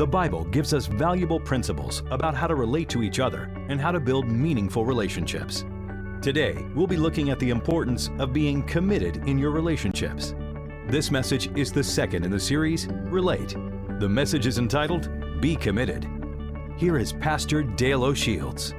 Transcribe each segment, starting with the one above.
The Bible gives us valuable principles about how to relate to each other and how to build meaningful relationships. Today, we'll be looking at the importance of being committed in your relationships. This message is the second in the series, Relate. The message is entitled, Be Committed. Here is Pastor Dale O'Shields.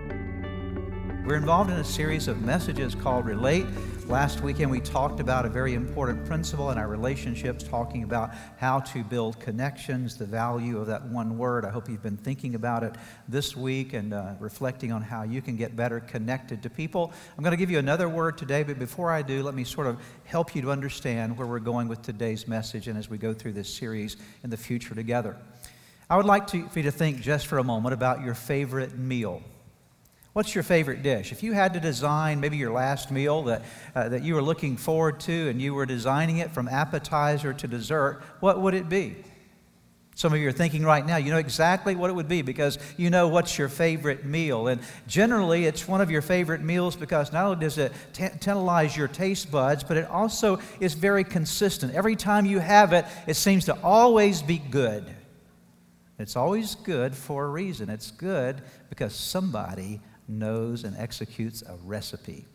We're involved in a series of messages called Relate. Last weekend, we talked about a very important principle in our relationships, talking about how to build connections, the value of that one word. I hope you've been thinking about it this week and uh, reflecting on how you can get better connected to people. I'm going to give you another word today, but before I do, let me sort of help you to understand where we're going with today's message and as we go through this series in the future together. I would like to, for you to think just for a moment about your favorite meal. What's your favorite dish? If you had to design maybe your last meal that, uh, that you were looking forward to and you were designing it from appetizer to dessert, what would it be? Some of you are thinking right now, you know exactly what it would be because you know what's your favorite meal. And generally, it's one of your favorite meals because not only does it t- tantalize your taste buds, but it also is very consistent. Every time you have it, it seems to always be good. It's always good for a reason. It's good because somebody knows and executes a recipe.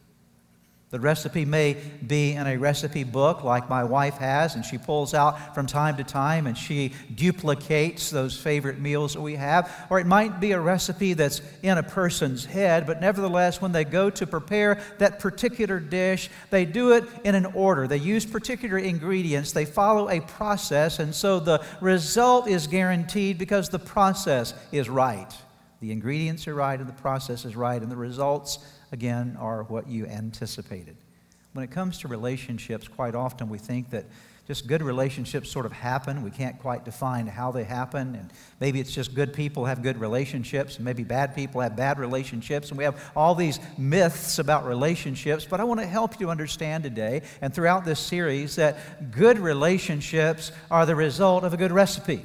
The recipe may be in a recipe book like my wife has, and she pulls out from time to time and she duplicates those favorite meals that we have. Or it might be a recipe that's in a person's head, but nevertheless, when they go to prepare that particular dish, they do it in an order. They use particular ingredients, they follow a process, and so the result is guaranteed because the process is right. The ingredients are right, and the process is right, and the results, again, are what you anticipated. When it comes to relationships, quite often we think that just good relationships sort of happen. We can't quite define how they happen. And maybe it's just good people have good relationships, and maybe bad people have bad relationships. And we have all these myths about relationships. But I want to help you understand today and throughout this series that good relationships are the result of a good recipe.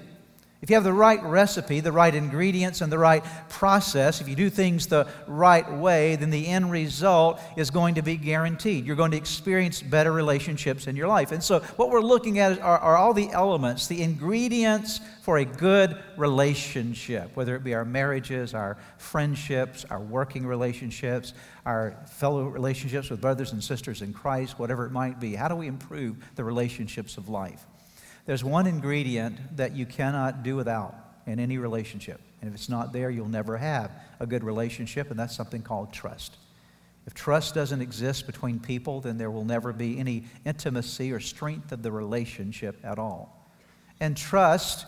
If you have the right recipe, the right ingredients, and the right process, if you do things the right way, then the end result is going to be guaranteed. You're going to experience better relationships in your life. And so, what we're looking at are, are all the elements, the ingredients for a good relationship, whether it be our marriages, our friendships, our working relationships, our fellow relationships with brothers and sisters in Christ, whatever it might be. How do we improve the relationships of life? There's one ingredient that you cannot do without in any relationship. And if it's not there, you'll never have a good relationship, and that's something called trust. If trust doesn't exist between people, then there will never be any intimacy or strength of the relationship at all. And trust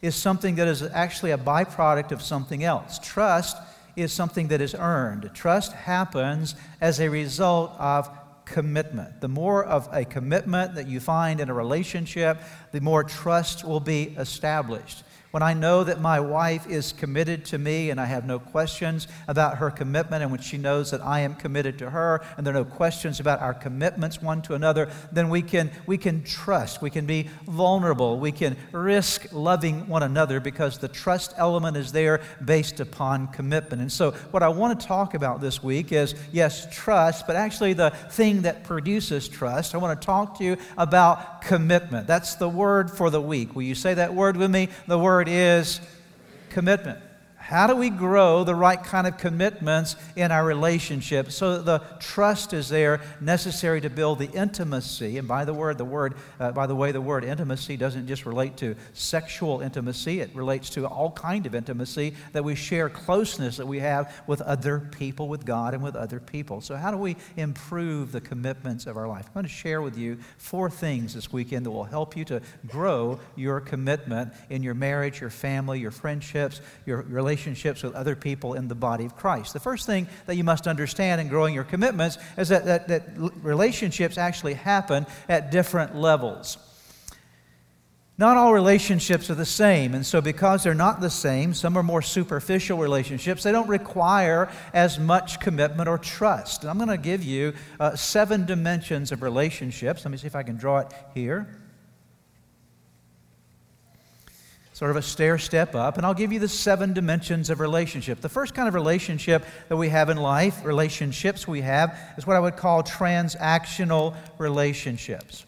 is something that is actually a byproduct of something else. Trust is something that is earned. Trust happens as a result of commitment. The more of a commitment that you find in a relationship, the more trust will be established when I know that my wife is committed to me and I have no questions about her commitment, and when she knows that I am committed to her and there are no questions about our commitments one to another, then we can, we can trust. We can be vulnerable. We can risk loving one another because the trust element is there based upon commitment. And so, what I want to talk about this week is yes, trust, but actually the thing that produces trust. I want to talk to you about commitment. That's the word for the week. Will you say that word with me? The word is commitment. How do we grow the right kind of commitments in our relationship so that the trust is there necessary to build the intimacy? And by the word, the word, uh, by the way, the word intimacy doesn't just relate to sexual intimacy; it relates to all kind of intimacy that we share, closeness that we have with other people, with God, and with other people. So, how do we improve the commitments of our life? I'm going to share with you four things this weekend that will help you to grow your commitment in your marriage, your family, your friendships, your relationships relationships with other people in the body of Christ. The first thing that you must understand in growing your commitments is that, that, that relationships actually happen at different levels. Not all relationships are the same, and so because they're not the same, some are more superficial relationships. They don't require as much commitment or trust. And I'm going to give you uh, seven dimensions of relationships. Let me see if I can draw it here. Sort of a stair step up, and I'll give you the seven dimensions of relationship. The first kind of relationship that we have in life, relationships we have, is what I would call transactional relationships.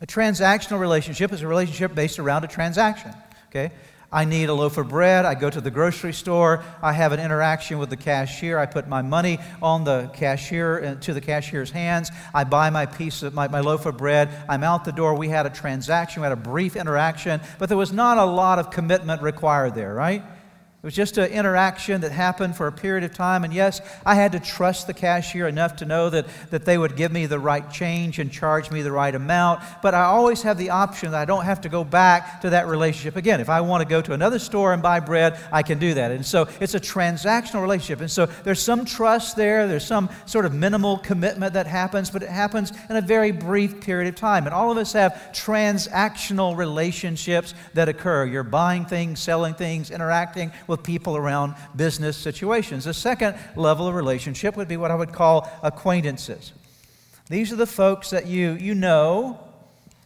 A transactional relationship is a relationship based around a transaction. Okay? I need a loaf of bread. I go to the grocery store. I have an interaction with the cashier. I put my money on the cashier uh, to the cashier's hands. I buy my piece of my, my loaf of bread. I'm out the door. We had a transaction. We had a brief interaction, but there was not a lot of commitment required there, right? It was just an interaction that happened for a period of time. And yes, I had to trust the cashier enough to know that, that they would give me the right change and charge me the right amount. But I always have the option that I don't have to go back to that relationship again. If I want to go to another store and buy bread, I can do that. And so it's a transactional relationship. And so there's some trust there, there's some sort of minimal commitment that happens, but it happens in a very brief period of time. And all of us have transactional relationships that occur. You're buying things, selling things, interacting with people around business situations. The second level of relationship would be what I would call acquaintances. These are the folks that you, you know,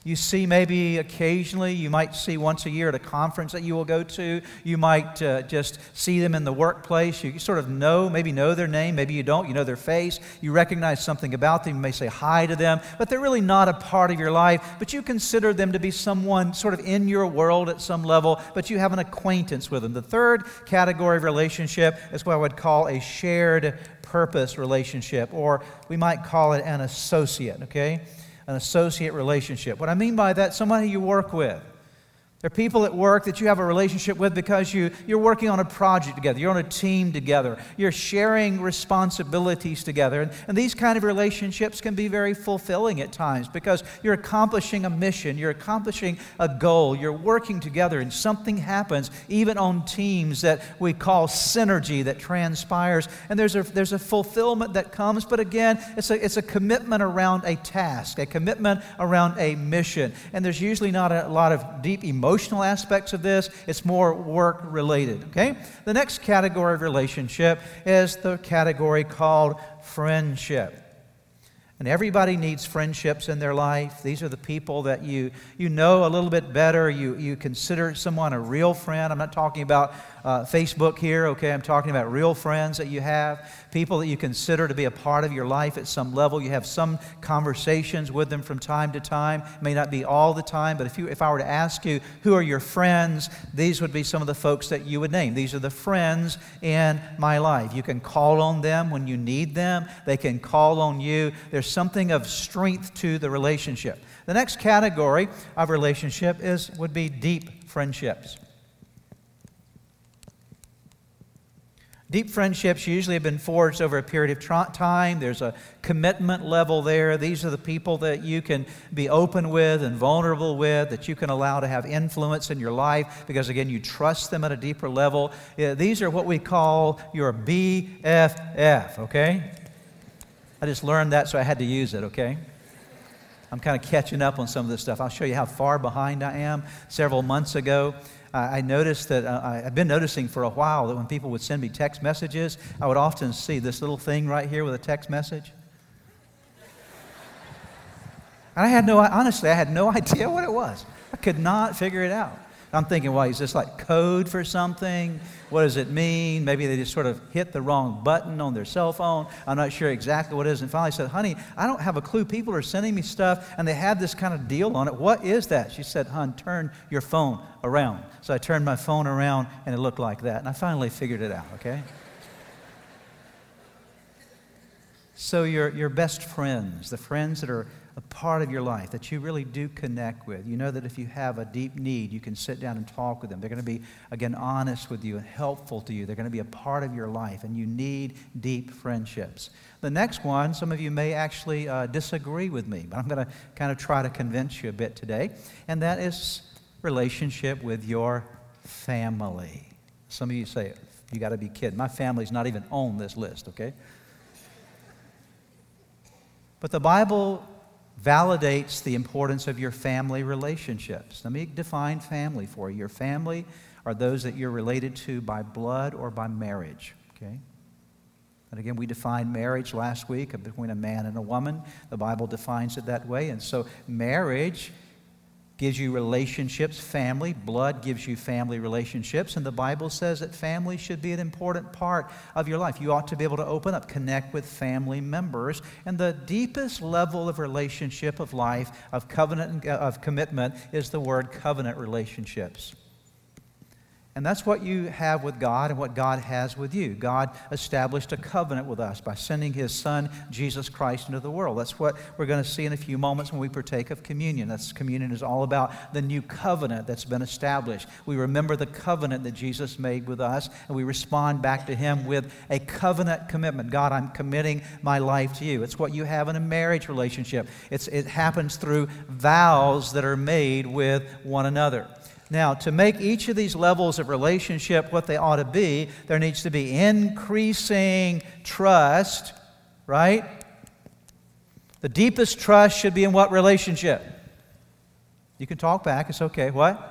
you see maybe occasionally, you might see once a year at a conference that you will go to. You might uh, just see them in the workplace. You sort of know, maybe know their name, maybe you don't. You know their face. You recognize something about them. You may say hi to them, but they're really not a part of your life. But you consider them to be someone sort of in your world at some level, but you have an acquaintance with them. The third category of relationship is what I would call a shared purpose relationship, or we might call it an associate, okay? An associate relationship. What I mean by that, somebody you work with. There are people at work that you have a relationship with because you, you're working on a project together, you're on a team together, you're sharing responsibilities together. And, and these kind of relationships can be very fulfilling at times because you're accomplishing a mission, you're accomplishing a goal, you're working together, and something happens, even on teams that we call synergy that transpires. And there's a, there's a fulfillment that comes, but again, it's a, it's a commitment around a task, a commitment around a mission. And there's usually not a lot of deep emotion emotional aspects of this, it's more work related, okay? The next category of relationship is the category called friendship. And everybody needs friendships in their life. These are the people that you, you know a little bit better. You, you consider someone a real friend. I'm not talking about uh, Facebook here, okay? I'm talking about real friends that you have, people that you consider to be a part of your life at some level. You have some conversations with them from time to time. It may not be all the time, but if, you, if I were to ask you, who are your friends, these would be some of the folks that you would name. These are the friends in my life. You can call on them when you need them, they can call on you. There's there's something of strength to the relationship. The next category of relationship is, would be deep friendships. Deep friendships usually have been forged over a period of time. There's a commitment level there. These are the people that you can be open with and vulnerable with, that you can allow to have influence in your life because, again, you trust them at a deeper level. These are what we call your BFF, okay? I just learned that, so I had to use it, okay? I'm kind of catching up on some of this stuff. I'll show you how far behind I am. Several months ago, I noticed that uh, I've been noticing for a while that when people would send me text messages, I would often see this little thing right here with a text message. And I had no, honestly, I had no idea what it was. I could not figure it out. I'm thinking, well, is this like code for something? What does it mean? Maybe they just sort of hit the wrong button on their cell phone. I'm not sure exactly what it is. And finally I said, honey, I don't have a clue. People are sending me stuff and they have this kind of deal on it. What is that? She said, hon, turn your phone around. So I turned my phone around and it looked like that. And I finally figured it out, okay? so your, your best friends, the friends that are a part of your life that you really do connect with. You know that if you have a deep need, you can sit down and talk with them. They're going to be, again, honest with you and helpful to you. They're going to be a part of your life, and you need deep friendships. The next one, some of you may actually uh, disagree with me, but I'm going to kind of try to convince you a bit today, and that is relationship with your family. Some of you say, you got to be kidding. My family's not even on this list, okay? But the Bible validates the importance of your family relationships. Let me define family for you. Your family are those that you're related to by blood or by marriage, okay? And again, we defined marriage last week between a man and a woman. The Bible defines it that way. And so, marriage gives you relationships, family. Blood gives you family relationships. And the Bible says that family should be an important part of your life. You ought to be able to open up, connect with family members. And the deepest level of relationship of life, of covenant, of commitment, is the word covenant relationships. And that's what you have with God and what God has with you. God established a covenant with us by sending His Son, Jesus Christ, into the world. That's what we're going to see in a few moments when we partake of communion. That's communion is all about the new covenant that's been established. We remember the covenant that Jesus made with us, and we respond back to Him with a covenant commitment. God, I'm committing my life to you. It's what you have in a marriage relationship. It's, it happens through vows that are made with one another. Now, to make each of these levels of relationship what they ought to be, there needs to be increasing trust, right? The deepest trust should be in what relationship? You can talk back, it's okay. What?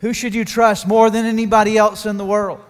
Who should you trust more than anybody else in the world?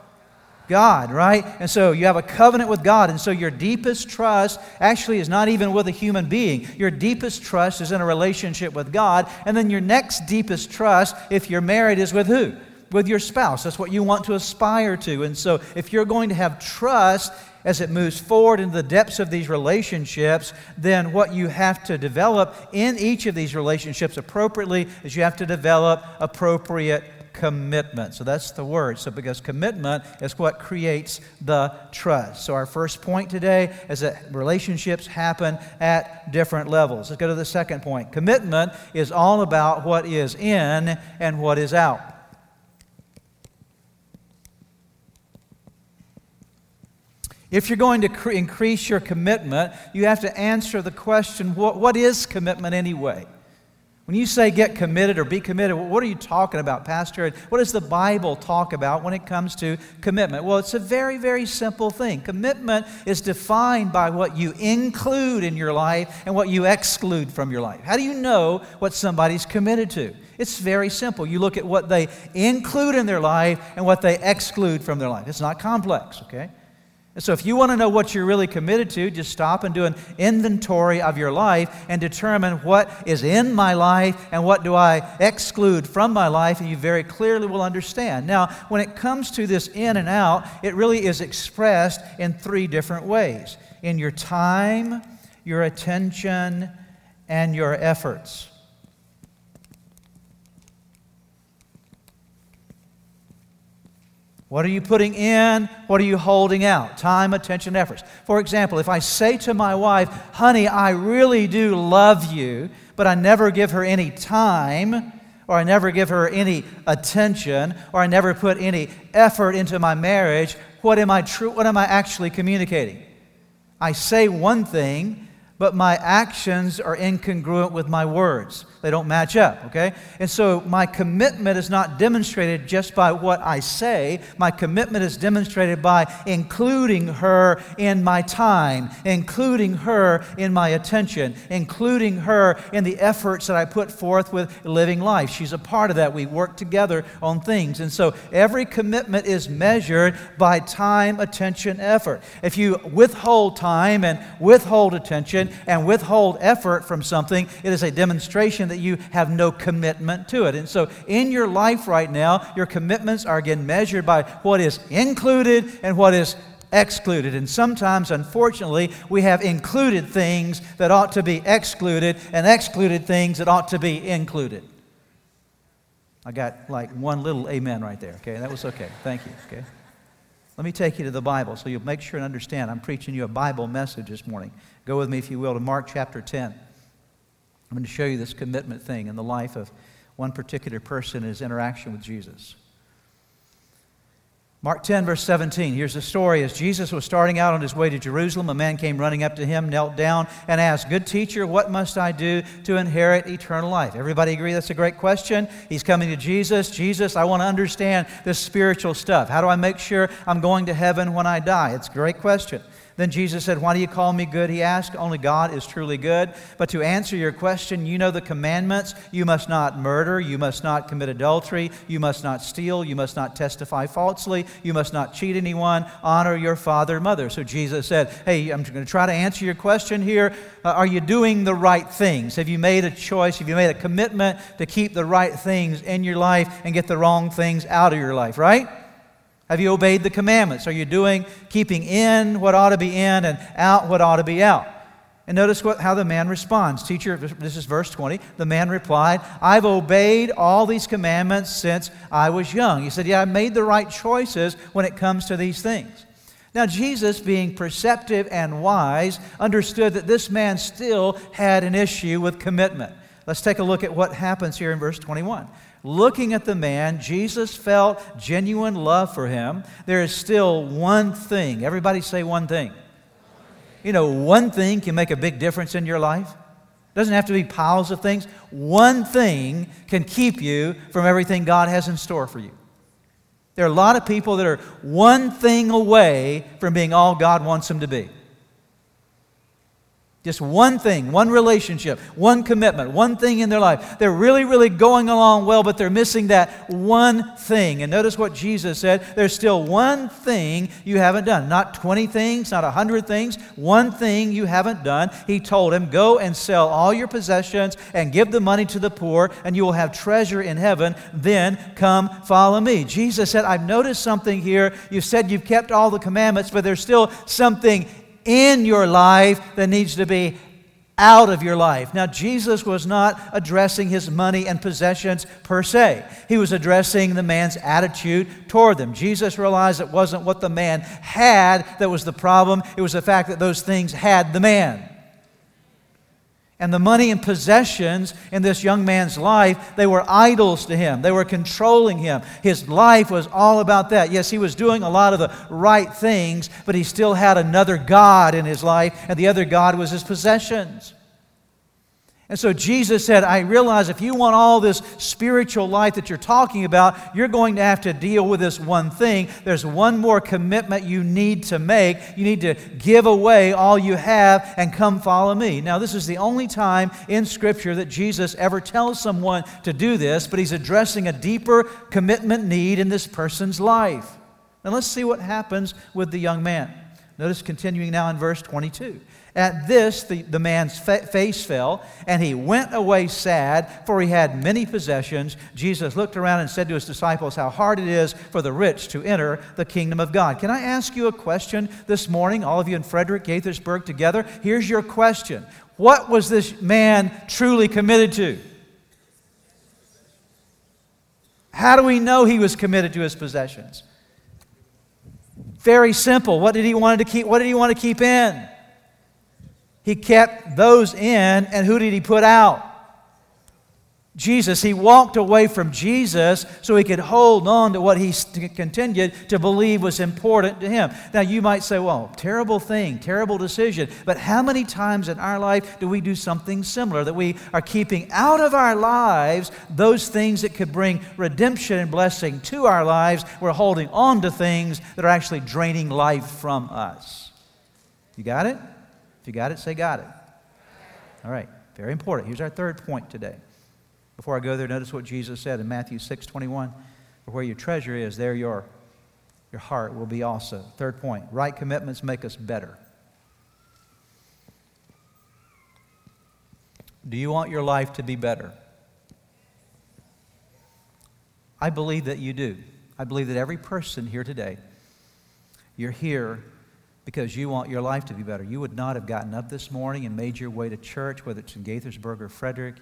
God, right? And so you have a covenant with God. And so your deepest trust actually is not even with a human being. Your deepest trust is in a relationship with God. And then your next deepest trust, if you're married, is with who? With your spouse. That's what you want to aspire to. And so if you're going to have trust, as it moves forward into the depths of these relationships, then what you have to develop in each of these relationships appropriately is you have to develop appropriate commitment. So that's the word. So because commitment is what creates the trust. So our first point today is that relationships happen at different levels. Let's go to the second point. Commitment is all about what is in and what is out. If you're going to cre- increase your commitment, you have to answer the question what, what is commitment anyway? When you say get committed or be committed, what are you talking about, Pastor? What does the Bible talk about when it comes to commitment? Well, it's a very, very simple thing. Commitment is defined by what you include in your life and what you exclude from your life. How do you know what somebody's committed to? It's very simple. You look at what they include in their life and what they exclude from their life. It's not complex, okay? And so, if you want to know what you're really committed to, just stop and do an inventory of your life and determine what is in my life and what do I exclude from my life, and you very clearly will understand. Now, when it comes to this in and out, it really is expressed in three different ways in your time, your attention, and your efforts. What are you putting in? What are you holding out? Time, attention, efforts. For example, if I say to my wife, honey, I really do love you, but I never give her any time, or I never give her any attention, or I never put any effort into my marriage, what am I, true, what am I actually communicating? I say one thing, but my actions are incongruent with my words. They don't match up, okay? And so my commitment is not demonstrated just by what I say. My commitment is demonstrated by including her in my time, including her in my attention, including her in the efforts that I put forth with living life. She's a part of that. We work together on things. And so every commitment is measured by time, attention, effort. If you withhold time and withhold attention and withhold effort from something, it is a demonstration that you have no commitment to it. And so in your life right now, your commitments are again measured by what is included and what is excluded. And sometimes, unfortunately, we have included things that ought to be excluded and excluded things that ought to be included. I got like one little amen right there, okay? That was okay. Thank you, okay? Let me take you to the Bible so you'll make sure and understand. I'm preaching you a Bible message this morning. Go with me, if you will, to Mark chapter 10. I'm going to show you this commitment thing in the life of one particular person in his interaction with Jesus. Mark 10, verse 17. Here's the story. As Jesus was starting out on his way to Jerusalem, a man came running up to him, knelt down, and asked, Good teacher, what must I do to inherit eternal life? Everybody agree that's a great question? He's coming to Jesus. Jesus, I want to understand this spiritual stuff. How do I make sure I'm going to heaven when I die? It's a great question. Then Jesus said, Why do you call me good? He asked. Only God is truly good. But to answer your question, you know the commandments. You must not murder. You must not commit adultery. You must not steal. You must not testify falsely. You must not cheat anyone. Honor your father and mother. So Jesus said, Hey, I'm going to try to answer your question here. Uh, are you doing the right things? Have you made a choice? Have you made a commitment to keep the right things in your life and get the wrong things out of your life, right? Have you obeyed the commandments? Are you doing, keeping in what ought to be in and out what ought to be out? And notice what, how the man responds. Teacher, this is verse 20. The man replied, I've obeyed all these commandments since I was young. He said, Yeah, I made the right choices when it comes to these things. Now, Jesus, being perceptive and wise, understood that this man still had an issue with commitment. Let's take a look at what happens here in verse 21. Looking at the man, Jesus felt genuine love for him. There is still one thing. Everybody say one thing. You know, one thing can make a big difference in your life. It doesn't have to be piles of things. One thing can keep you from everything God has in store for you. There are a lot of people that are one thing away from being all God wants them to be. Just one thing, one relationship, one commitment, one thing in their life. They're really, really going along well, but they're missing that one thing. And notice what Jesus said there's still one thing you haven't done. Not 20 things, not 100 things, one thing you haven't done. He told him, Go and sell all your possessions and give the money to the poor, and you will have treasure in heaven. Then come follow me. Jesus said, I've noticed something here. You've said you've kept all the commandments, but there's still something in your life that needs to be out of your life. Now, Jesus was not addressing his money and possessions per se. He was addressing the man's attitude toward them. Jesus realized it wasn't what the man had that was the problem, it was the fact that those things had the man and the money and possessions in this young man's life, they were idols to him. They were controlling him. His life was all about that. Yes, he was doing a lot of the right things, but he still had another God in his life, and the other God was his possessions. And so Jesus said, I realize if you want all this spiritual life that you're talking about, you're going to have to deal with this one thing. There's one more commitment you need to make. You need to give away all you have and come follow me. Now, this is the only time in Scripture that Jesus ever tells someone to do this, but he's addressing a deeper commitment need in this person's life. Now, let's see what happens with the young man. Notice continuing now in verse 22. At this, the, the man's fa- face fell, and he went away sad, for he had many possessions. Jesus looked around and said to his disciples, How hard it is for the rich to enter the kingdom of God. Can I ask you a question this morning, all of you in Frederick, Gaithersburg together? Here's your question What was this man truly committed to? How do we know he was committed to his possessions? Very simple. What did he want to keep? What did he want to keep in? He kept those in, and who did he put out? Jesus. He walked away from Jesus so he could hold on to what he continued to believe was important to him. Now, you might say, well, terrible thing, terrible decision. But how many times in our life do we do something similar? That we are keeping out of our lives those things that could bring redemption and blessing to our lives. We're holding on to things that are actually draining life from us. You got it? If you got it, say got it. All right, very important. Here's our third point today. Before I go there, notice what Jesus said in Matthew 6 21. For where your treasure is, there your, your heart will be also. Third point right commitments make us better. Do you want your life to be better? I believe that you do. I believe that every person here today, you're here because you want your life to be better. You would not have gotten up this morning and made your way to church, whether it's in Gaithersburg or Frederick,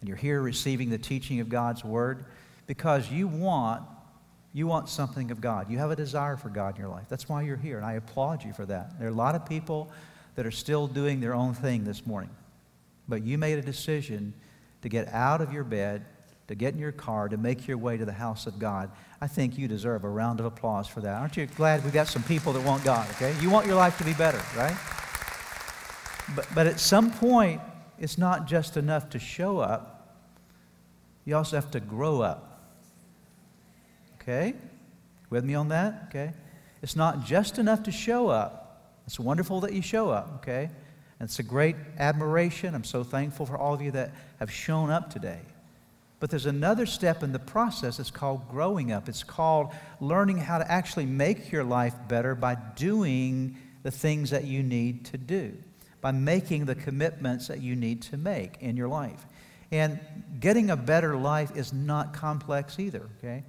and you're here receiving the teaching of God's Word because you want you want something of God. You have a desire for God in your life. That's why you're here, and I applaud you for that. There are a lot of people that are still doing their own thing this morning, but you made a decision to get out of your bed, to get in your car, to make your way to the house of God. I think you deserve a round of applause for that. Aren't you glad we've got some people that want God, okay? You want your life to be better, right? But, but at some point, it's not just enough to show up, you also have to grow up. Okay? With me on that? Okay? It's not just enough to show up. It's wonderful that you show up, okay? And it's a great admiration. I'm so thankful for all of you that have shown up today. But there's another step in the process. It's called growing up. It's called learning how to actually make your life better by doing the things that you need to do, by making the commitments that you need to make in your life. And getting a better life is not complex either, okay?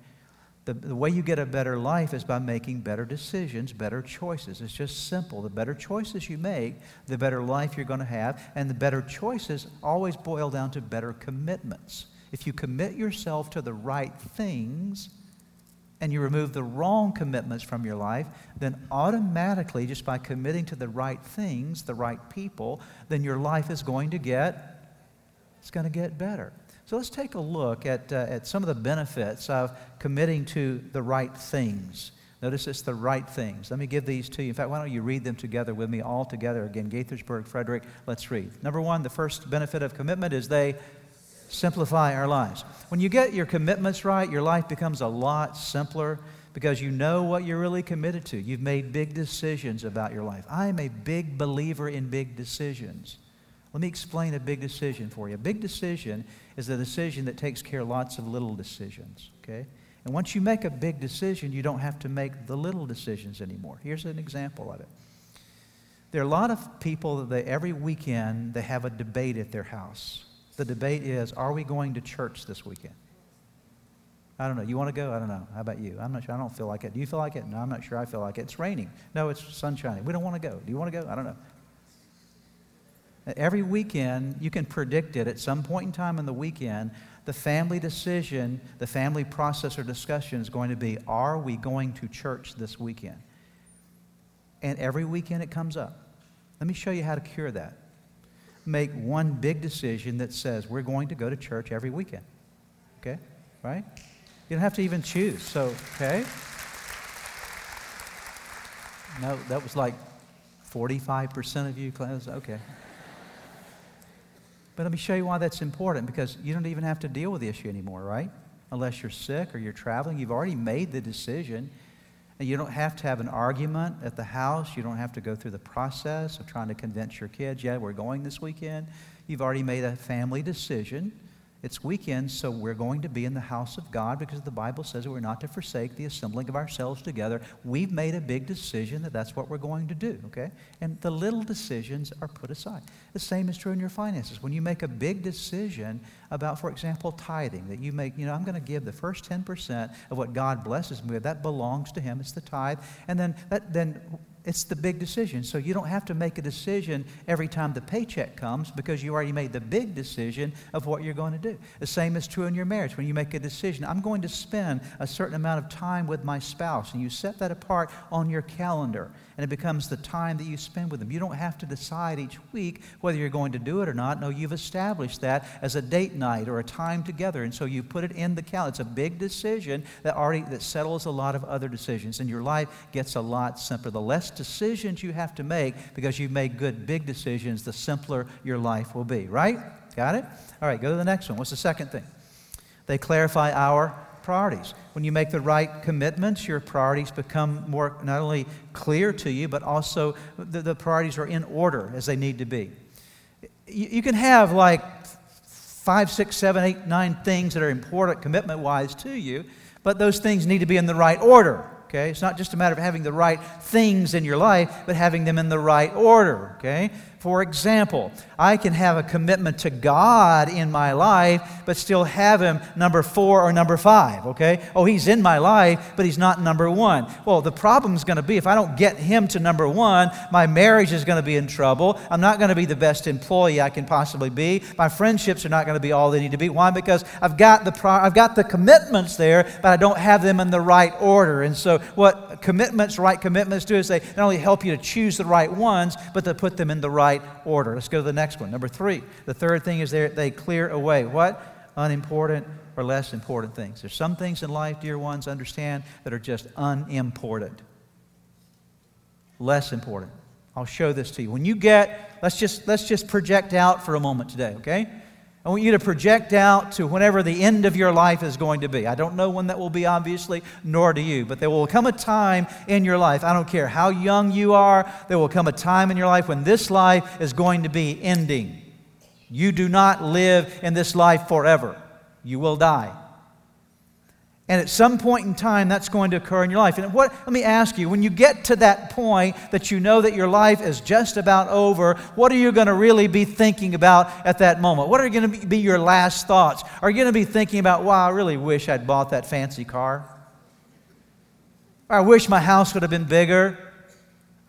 The, the way you get a better life is by making better decisions, better choices. It's just simple. The better choices you make, the better life you're going to have, and the better choices always boil down to better commitments. If you commit yourself to the right things and you remove the wrong commitments from your life, then automatically, just by committing to the right things, the right people, then your life is going to get it's going to get better. So let's take a look at, uh, at some of the benefits of committing to the right things. Notice it's the right things. Let me give these to you. In fact, why don't you read them together with me all together again? Gaithersburg, Frederick, let's read. Number one, the first benefit of commitment is they simplify our lives. When you get your commitments right, your life becomes a lot simpler because you know what you're really committed to. You've made big decisions about your life. I am a big believer in big decisions. Let me explain a big decision for you. A big decision is a decision that takes care of lots of little decisions, okay? And once you make a big decision, you don't have to make the little decisions anymore. Here's an example of it. There are a lot of people that every weekend they have a debate at their house. The debate is, are we going to church this weekend? I don't know. You want to go? I don't know. How about you? I'm not sure. I don't feel like it. Do you feel like it? No, I'm not sure I feel like it. It's raining. No, it's sunshiny. We don't want to go. Do you want to go? I don't know. Every weekend, you can predict it at some point in time in the weekend. The family decision, the family process or discussion is going to be Are we going to church this weekend? And every weekend it comes up. Let me show you how to cure that. Make one big decision that says we're going to go to church every weekend. Okay? Right? You don't have to even choose. So, okay? No, that was like 45% of you. Class. Okay. But let me show you why that's important because you don't even have to deal with the issue anymore, right? Unless you're sick or you're traveling, you've already made the decision. And you don't have to have an argument at the house. You don't have to go through the process of trying to convince your kids, yeah, we're going this weekend. You've already made a family decision. It's weekend, so we're going to be in the house of God because the Bible says we're not to forsake the assembling of ourselves together. We've made a big decision that that's what we're going to do, okay? And the little decisions are put aside. The same is true in your finances. When you make a big decision about, for example, tithing, that you make, you know, I'm going to give the first 10% of what God blesses me with, that belongs to Him. It's the tithe. And then, that, then it's the big decision. So you don't have to make a decision every time the paycheck comes because you already made the big decision of what you're going to do. The same is true in your marriage. When you make a decision, I'm going to spend a certain amount of time with my spouse, and you set that apart on your calendar and it becomes the time that you spend with them. You don't have to decide each week whether you're going to do it or not. No, you've established that as a date night or a time together, and so you put it in the calendar. It's a big decision that already that settles a lot of other decisions, and your life gets a lot simpler. The less decisions you have to make because you've made good big decisions, the simpler your life will be. Right? Got it? All right. Go to the next one. What's the second thing? They clarify our priorities. When you make the right commitments, your priorities become more not only clear to you, but also the, the priorities are in order as they need to be. You, you can have like five, six, seven, eight, nine things that are important commitment wise to you, but those things need to be in the right order. Okay? It's not just a matter of having the right things in your life, but having them in the right order. Okay? For example, I can have a commitment to God in my life, but still have Him number four or number five, okay? Oh, He's in my life, but He's not number one. Well, the problem is going to be if I don't get Him to number one, my marriage is going to be in trouble. I'm not going to be the best employee I can possibly be. My friendships are not going to be all they need to be. Why? Because I've got the, pro- I've got the commitments there, but I don't have them in the right order. And so, what commitments, right commitments do is they not only help you to choose the right ones, but to put them in the right right order. Let's go to the next one. Number three. The third thing is they clear away what? Unimportant or less important things. There's some things in life, dear ones, understand that are just unimportant. Less important. I'll show this to you. When you get, let's just let's just project out for a moment today, okay? I want you to project out to whenever the end of your life is going to be. I don't know when that will be, obviously, nor do you, but there will come a time in your life, I don't care how young you are, there will come a time in your life when this life is going to be ending. You do not live in this life forever, you will die. And at some point in time, that's going to occur in your life. And what, let me ask you when you get to that point that you know that your life is just about over, what are you going to really be thinking about at that moment? What are going to be your last thoughts? Are you going to be thinking about, wow, I really wish I'd bought that fancy car? Or I wish my house would have been bigger?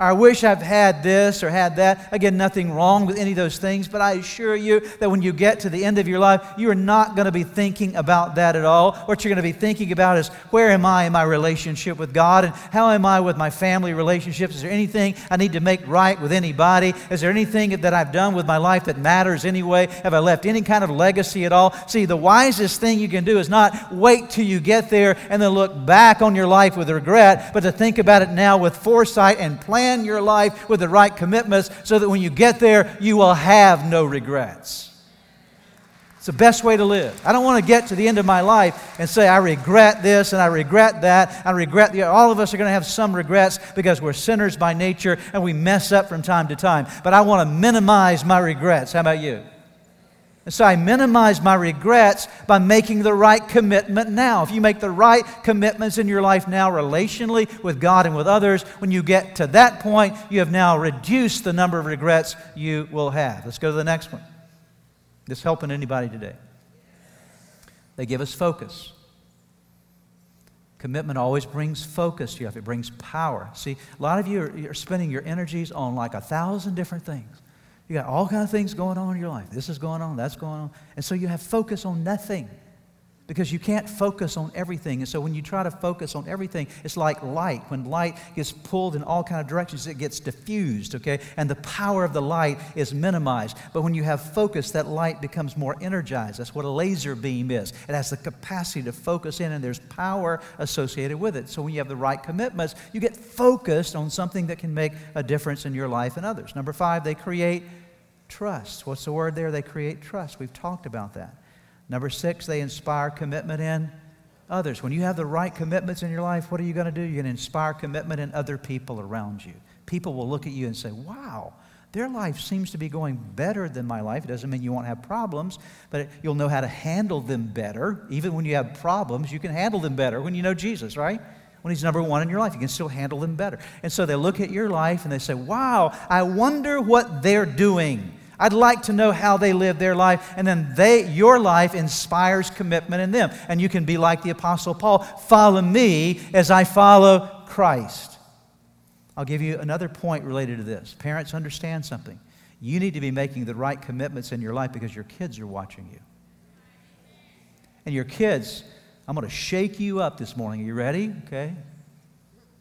I wish I've had this or had that. Again, nothing wrong with any of those things, but I assure you that when you get to the end of your life, you are not going to be thinking about that at all. What you're going to be thinking about is where am I in my relationship with God and how am I with my family relationships? Is there anything I need to make right with anybody? Is there anything that I've done with my life that matters anyway? Have I left any kind of legacy at all? See, the wisest thing you can do is not wait till you get there and then look back on your life with regret, but to think about it now with foresight and plan plan your life with the right commitments so that when you get there, you will have no regrets. It's the best way to live. I don't want to get to the end of my life and say, I regret this and I regret that. I regret the. All of us are going to have some regrets because we're sinners by nature and we mess up from time to time. But I want to minimize my regrets. How about you? And so I minimize my regrets by making the right commitment now. If you make the right commitments in your life now, relationally with God and with others, when you get to that point, you have now reduced the number of regrets you will have. Let's go to the next one. This helping anybody today? They give us focus. Commitment always brings focus to you. It brings power. See, a lot of you are, are spending your energies on like a thousand different things. You got all kinds of things going on in your life. This is going on, that's going on. And so you have focus on nothing because you can't focus on everything. And so when you try to focus on everything, it's like light. When light gets pulled in all kind of directions, it gets diffused, okay? And the power of the light is minimized. But when you have focus, that light becomes more energized. That's what a laser beam is. It has the capacity to focus in, and there's power associated with it. So when you have the right commitments, you get focused on something that can make a difference in your life and others. Number five, they create trust. What's the word there? They create trust. We've talked about that. Number six, they inspire commitment in others. When you have the right commitments in your life, what are you going to do? You're going to inspire commitment in other people around you. People will look at you and say, wow, their life seems to be going better than my life. It doesn't mean you won't have problems, but you'll know how to handle them better. Even when you have problems, you can handle them better when you know Jesus, right? When He's number one in your life, you can still handle them better. And so they look at your life and they say, wow, I wonder what they're doing. I'd like to know how they live their life. And then they, your life inspires commitment in them. And you can be like the Apostle Paul follow me as I follow Christ. I'll give you another point related to this. Parents, understand something. You need to be making the right commitments in your life because your kids are watching you. And your kids, I'm going to shake you up this morning. Are you ready? Okay.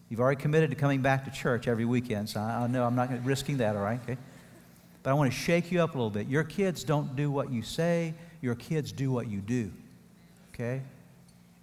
You've already committed to coming back to church every weekend, so I know I'm not risking that, all right? Okay. But I want to shake you up a little bit. Your kids don't do what you say, your kids do what you do. Okay?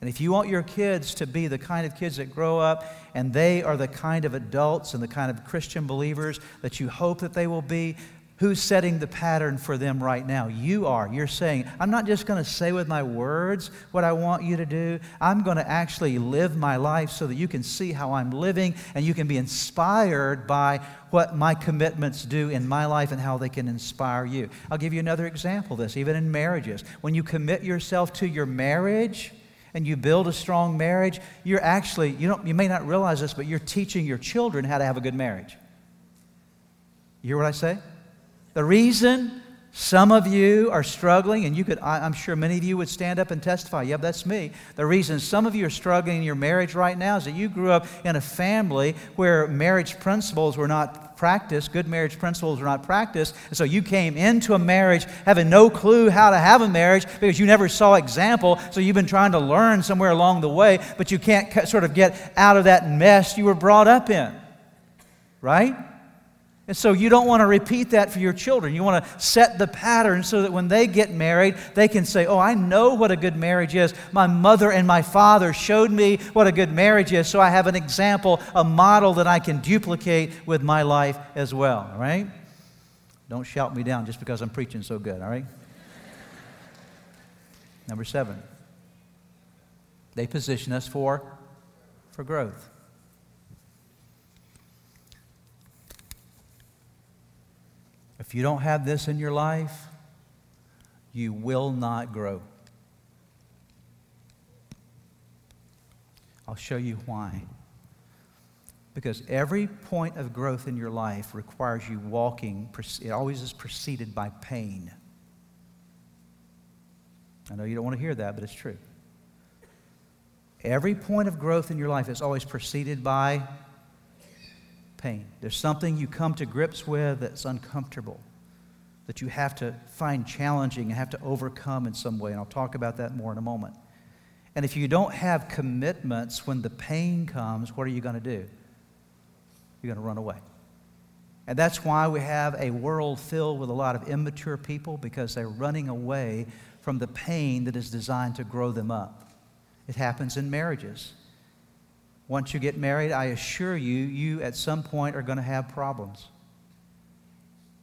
And if you want your kids to be the kind of kids that grow up and they are the kind of adults and the kind of Christian believers that you hope that they will be, Who's setting the pattern for them right now? You are. You're saying, I'm not just going to say with my words what I want you to do. I'm going to actually live my life so that you can see how I'm living and you can be inspired by what my commitments do in my life and how they can inspire you. I'll give you another example of this, even in marriages. When you commit yourself to your marriage, and you build a strong marriage, you're actually, you, don't, you may not realize this, but you're teaching your children how to have a good marriage. You hear what I say? The reason some of you are struggling, and you could, I'm sure many of you would stand up and testify, yep, that's me. The reason some of you are struggling in your marriage right now is that you grew up in a family where marriage principles were not practiced, good marriage principles were not practiced. And so you came into a marriage having no clue how to have a marriage because you never saw example. So you've been trying to learn somewhere along the way, but you can't sort of get out of that mess you were brought up in. Right? And so you don't want to repeat that for your children. You want to set the pattern so that when they get married, they can say, Oh, I know what a good marriage is. My mother and my father showed me what a good marriage is, so I have an example, a model that I can duplicate with my life as well. All right? Don't shout me down just because I'm preaching so good, all right? Number seven, they position us for, for growth. If you don't have this in your life, you will not grow. I'll show you why. Because every point of growth in your life requires you walking, it always is preceded by pain. I know you don't want to hear that, but it's true. Every point of growth in your life is always preceded by pain. There's something you come to grips with that's uncomfortable, that you have to find challenging and have to overcome in some way. And I'll talk about that more in a moment. And if you don't have commitments when the pain comes, what are you going to do? You're going to run away. And that's why we have a world filled with a lot of immature people because they're running away from the pain that is designed to grow them up. It happens in marriages. Once you get married, I assure you, you at some point are going to have problems.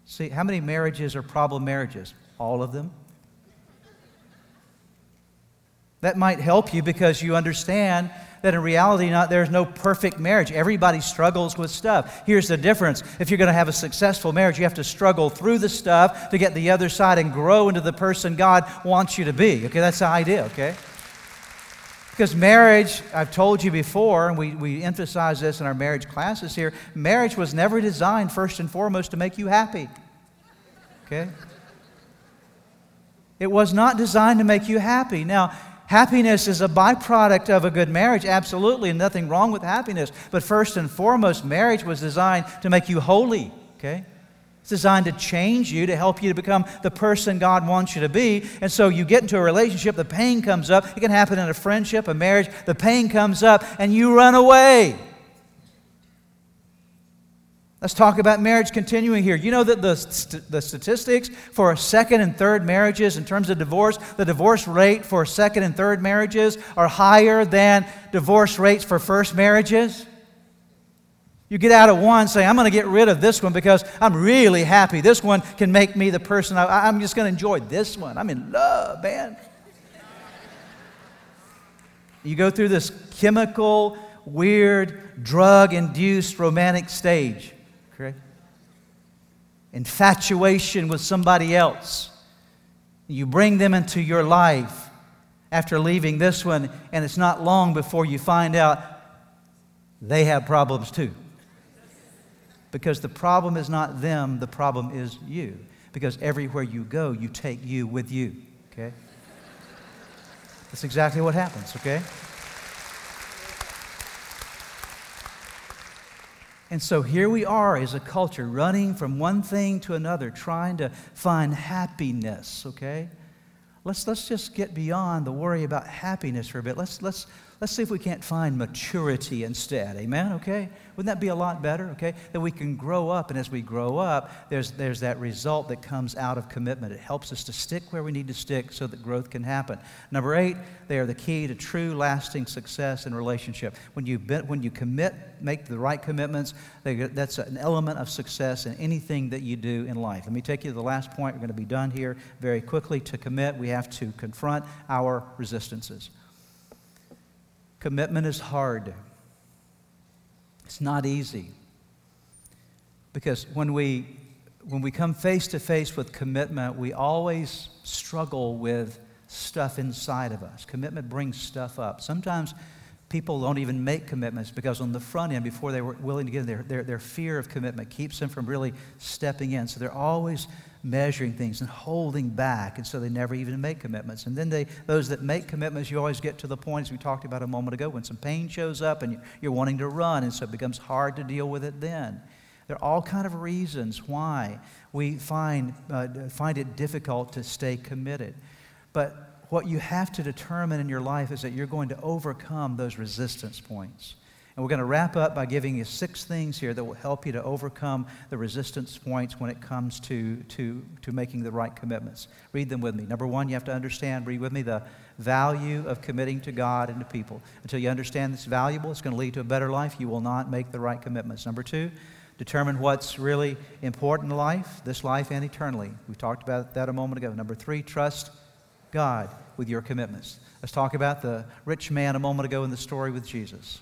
See, how many marriages are problem marriages? All of them? That might help you because you understand that in reality not there's no perfect marriage. Everybody struggles with stuff. Here's the difference. If you're going to have a successful marriage, you have to struggle through the stuff to get the other side and grow into the person God wants you to be. Okay, that's the idea, okay? Because marriage, I've told you before, and we, we emphasize this in our marriage classes here, marriage was never designed first and foremost to make you happy. Okay? It was not designed to make you happy. Now, Happiness is a byproduct of a good marriage, absolutely, and nothing wrong with happiness. But first and foremost, marriage was designed to make you holy, okay? It's designed to change you, to help you to become the person God wants you to be. And so you get into a relationship, the pain comes up. It can happen in a friendship, a marriage. The pain comes up, and you run away. Let's talk about marriage continuing here. You know that the, st- the statistics for second and third marriages, in terms of divorce, the divorce rate for second and third marriages are higher than divorce rates for first marriages? You get out of one, say, I'm going to get rid of this one because I'm really happy. This one can make me the person I, I'm just going to enjoy this one. I'm in love, man. you go through this chemical, weird, drug induced romantic stage. Infatuation with somebody else. You bring them into your life after leaving this one, and it's not long before you find out they have problems too. Because the problem is not them, the problem is you. Because everywhere you go, you take you with you. Okay? That's exactly what happens, okay? And so here we are as a culture running from one thing to another, trying to find happiness, okay? Let's, let's just get beyond the worry about happiness for a bit. Let's, let's, let's see if we can't find maturity instead. Amen? Okay? Wouldn't that be a lot better? Okay? That we can grow up, and as we grow up, there's, there's that result that comes out of commitment. It helps us to stick where we need to stick so that growth can happen. Number eight, they are the key to true, lasting success in relationship. When you, when you commit, make the right commitments, they, that's an element of success in anything that you do in life. Let me take you to the last point. We're going to be done here very quickly. To commit, we have to confront our resistances. Commitment is hard. It's not easy. Because when we, when we come face to face with commitment, we always struggle with stuff inside of us. Commitment brings stuff up. Sometimes people don't even make commitments because on the front end, before they were willing to get in, their, their, their fear of commitment keeps them from really stepping in. So they're always measuring things and holding back, and so they never even make commitments. And then they, those that make commitments, you always get to the point, as we talked about a moment ago, when some pain shows up and you're wanting to run, and so it becomes hard to deal with it then. There are all kind of reasons why we find, uh, find it difficult to stay committed. But what you have to determine in your life is that you're going to overcome those resistance points. And we're going to wrap up by giving you six things here that will help you to overcome the resistance points when it comes to, to, to making the right commitments. Read them with me. Number one, you have to understand, read with me, the value of committing to God and to people. Until you understand it's valuable, it's going to lead to a better life, you will not make the right commitments. Number two, determine what's really important in life, this life and eternally. We talked about that a moment ago. Number three, trust God with your commitments. Let's talk about the rich man a moment ago in the story with Jesus.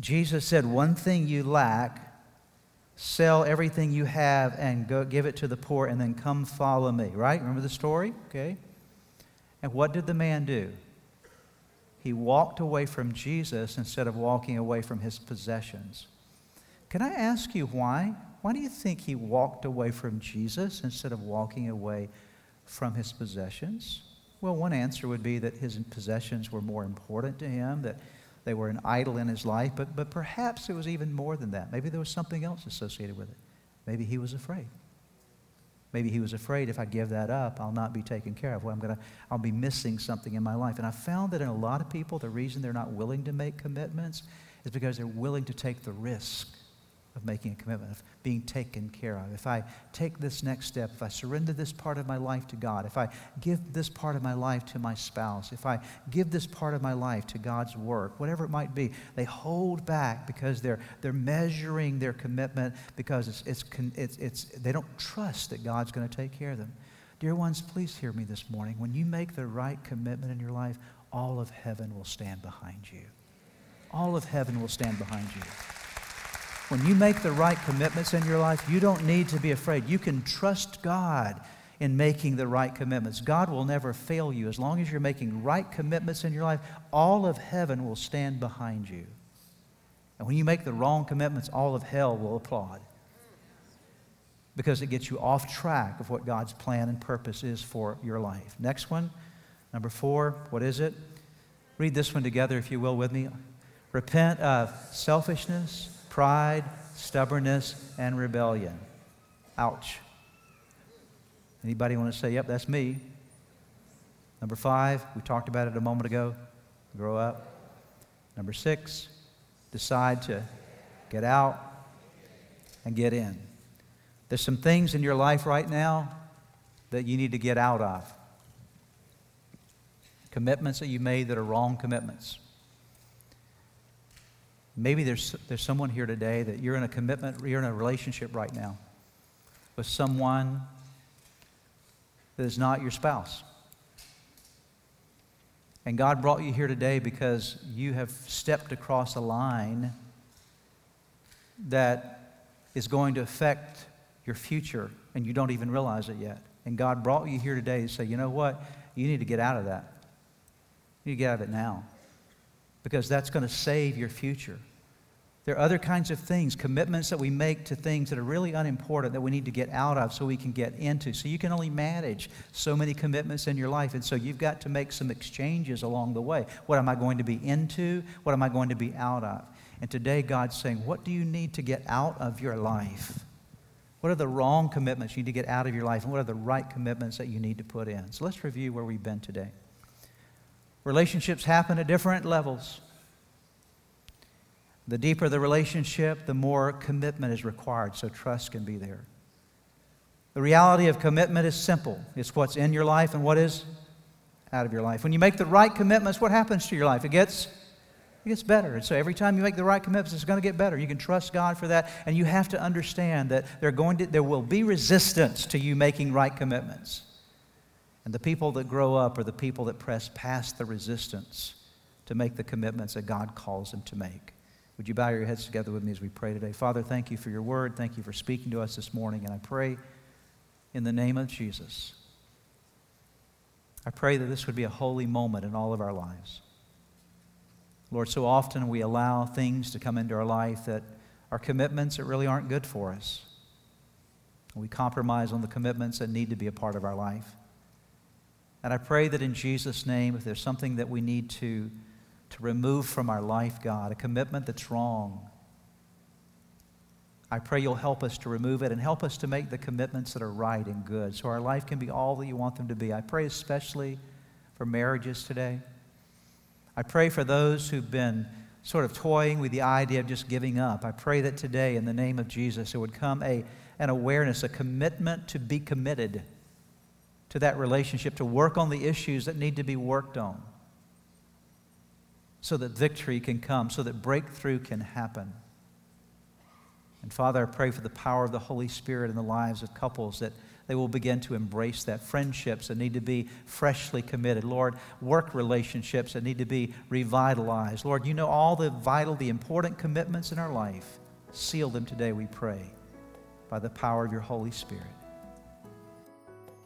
Jesus said, One thing you lack, sell everything you have and go give it to the poor, and then come follow me. Right? Remember the story? Okay. And what did the man do? He walked away from Jesus instead of walking away from his possessions. Can I ask you why? Why do you think he walked away from Jesus instead of walking away from his possessions? Well, one answer would be that his possessions were more important to him, that they were an idol in his life, but, but perhaps it was even more than that. Maybe there was something else associated with it. Maybe he was afraid. Maybe he was afraid if I give that up, I'll not be taken care of. Well, I'm gonna, I'll be missing something in my life. And I found that in a lot of people, the reason they're not willing to make commitments is because they're willing to take the risk of making a commitment, of being taken care of. If I take this next step, if I surrender this part of my life to God, if I give this part of my life to my spouse, if I give this part of my life to God's work, whatever it might be, they hold back because they're, they're measuring their commitment because it's, it's, it's, it's, they don't trust that God's going to take care of them. Dear ones, please hear me this morning. When you make the right commitment in your life, all of heaven will stand behind you. All of heaven will stand behind you. When you make the right commitments in your life, you don't need to be afraid. You can trust God in making the right commitments. God will never fail you. As long as you're making right commitments in your life, all of heaven will stand behind you. And when you make the wrong commitments, all of hell will applaud because it gets you off track of what God's plan and purpose is for your life. Next one, number four, what is it? Read this one together, if you will, with me. Repent of selfishness, pride, stubbornness, and rebellion. Ouch. Anybody want to say, yep, that's me? Number five, we talked about it a moment ago. Grow up. Number six, decide to get out and get in. There's some things in your life right now that you need to get out of. Commitments that you made that are wrong commitments. Maybe there's, there's someone here today that you're in a commitment, you're in a relationship right now with someone that is not your spouse. And God brought you here today because you have stepped across a line that is going to affect your future and you don't even realize it yet. And God brought you here today to say, you know what? You need to get out of that. You need to get out of it now because that's going to save your future. There are other kinds of things, commitments that we make to things that are really unimportant that we need to get out of so we can get into. So you can only manage so many commitments in your life. And so you've got to make some exchanges along the way. What am I going to be into? What am I going to be out of? And today God's saying, What do you need to get out of your life? What are the wrong commitments you need to get out of your life? And what are the right commitments that you need to put in? So let's review where we've been today. Relationships happen at different levels. The deeper the relationship, the more commitment is required, so trust can be there. The reality of commitment is simple it's what's in your life and what is out of your life. When you make the right commitments, what happens to your life? It gets it gets better. And so every time you make the right commitments, it's going to get better. You can trust God for that. And you have to understand that there, going to, there will be resistance to you making right commitments. And the people that grow up are the people that press past the resistance to make the commitments that God calls them to make. Would you bow your heads together with me as we pray today? Father, thank you for your word. Thank you for speaking to us this morning. And I pray in the name of Jesus, I pray that this would be a holy moment in all of our lives. Lord, so often we allow things to come into our life that are commitments that really aren't good for us. We compromise on the commitments that need to be a part of our life. And I pray that in Jesus' name, if there's something that we need to to remove from our life, God, a commitment that's wrong. I pray you'll help us to remove it and help us to make the commitments that are right and good so our life can be all that you want them to be. I pray especially for marriages today. I pray for those who've been sort of toying with the idea of just giving up. I pray that today, in the name of Jesus, there would come a, an awareness, a commitment to be committed to that relationship, to work on the issues that need to be worked on so that victory can come, so that breakthrough can happen. And Father, I pray for the power of the Holy Spirit in the lives of couples that they will begin to embrace that. Friendships that need to be freshly committed. Lord, work relationships that need to be revitalized. Lord, you know all the vital, the important commitments in our life. Seal them today, we pray, by the power of your Holy Spirit.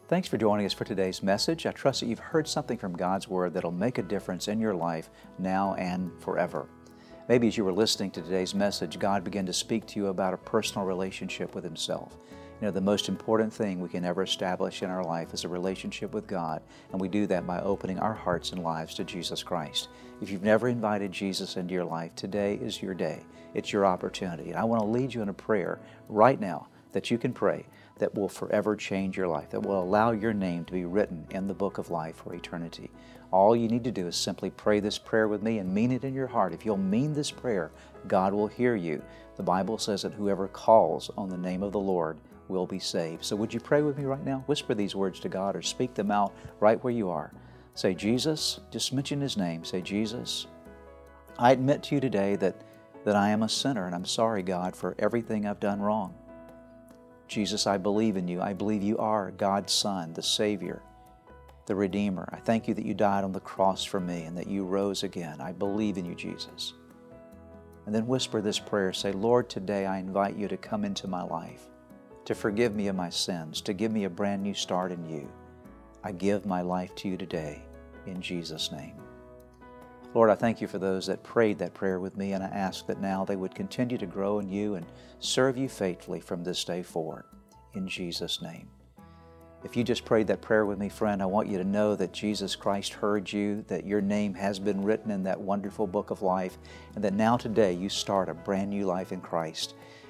Thanks for joining us for today's message. I trust that you've heard something from God's Word that'll make a difference in your life now and forever. Maybe as you were listening to today's message, God began to speak to you about a personal relationship with Himself. You know, the most important thing we can ever establish in our life is a relationship with God, and we do that by opening our hearts and lives to Jesus Christ. If you've never invited Jesus into your life, today is your day. It's your opportunity. And I want to lead you in a prayer right now that you can pray that will forever change your life, that will allow your name to be written in the book of life for eternity. All you need to do is simply pray this prayer with me and mean it in your heart. If you'll mean this prayer, God will hear you. The Bible says that whoever calls on the name of the Lord will be saved. So would you pray with me right now? Whisper these words to God or speak them out right where you are. Say, Jesus, just mention His name. Say, Jesus, I admit to you today that, that I am a sinner and I'm sorry, God, for everything I've done wrong. Jesus, I believe in you. I believe you are God's Son, the Savior, the Redeemer. I thank you that you died on the cross for me and that you rose again. I believe in you, Jesus. And then whisper this prayer say, Lord, today I invite you to come into my life, to forgive me of my sins, to give me a brand new start in you. I give my life to you today in Jesus' name. Lord, I thank you for those that prayed that prayer with me, and I ask that now they would continue to grow in you and serve you faithfully from this day forward. In Jesus' name. If you just prayed that prayer with me, friend, I want you to know that Jesus Christ heard you, that your name has been written in that wonderful book of life, and that now today you start a brand new life in Christ.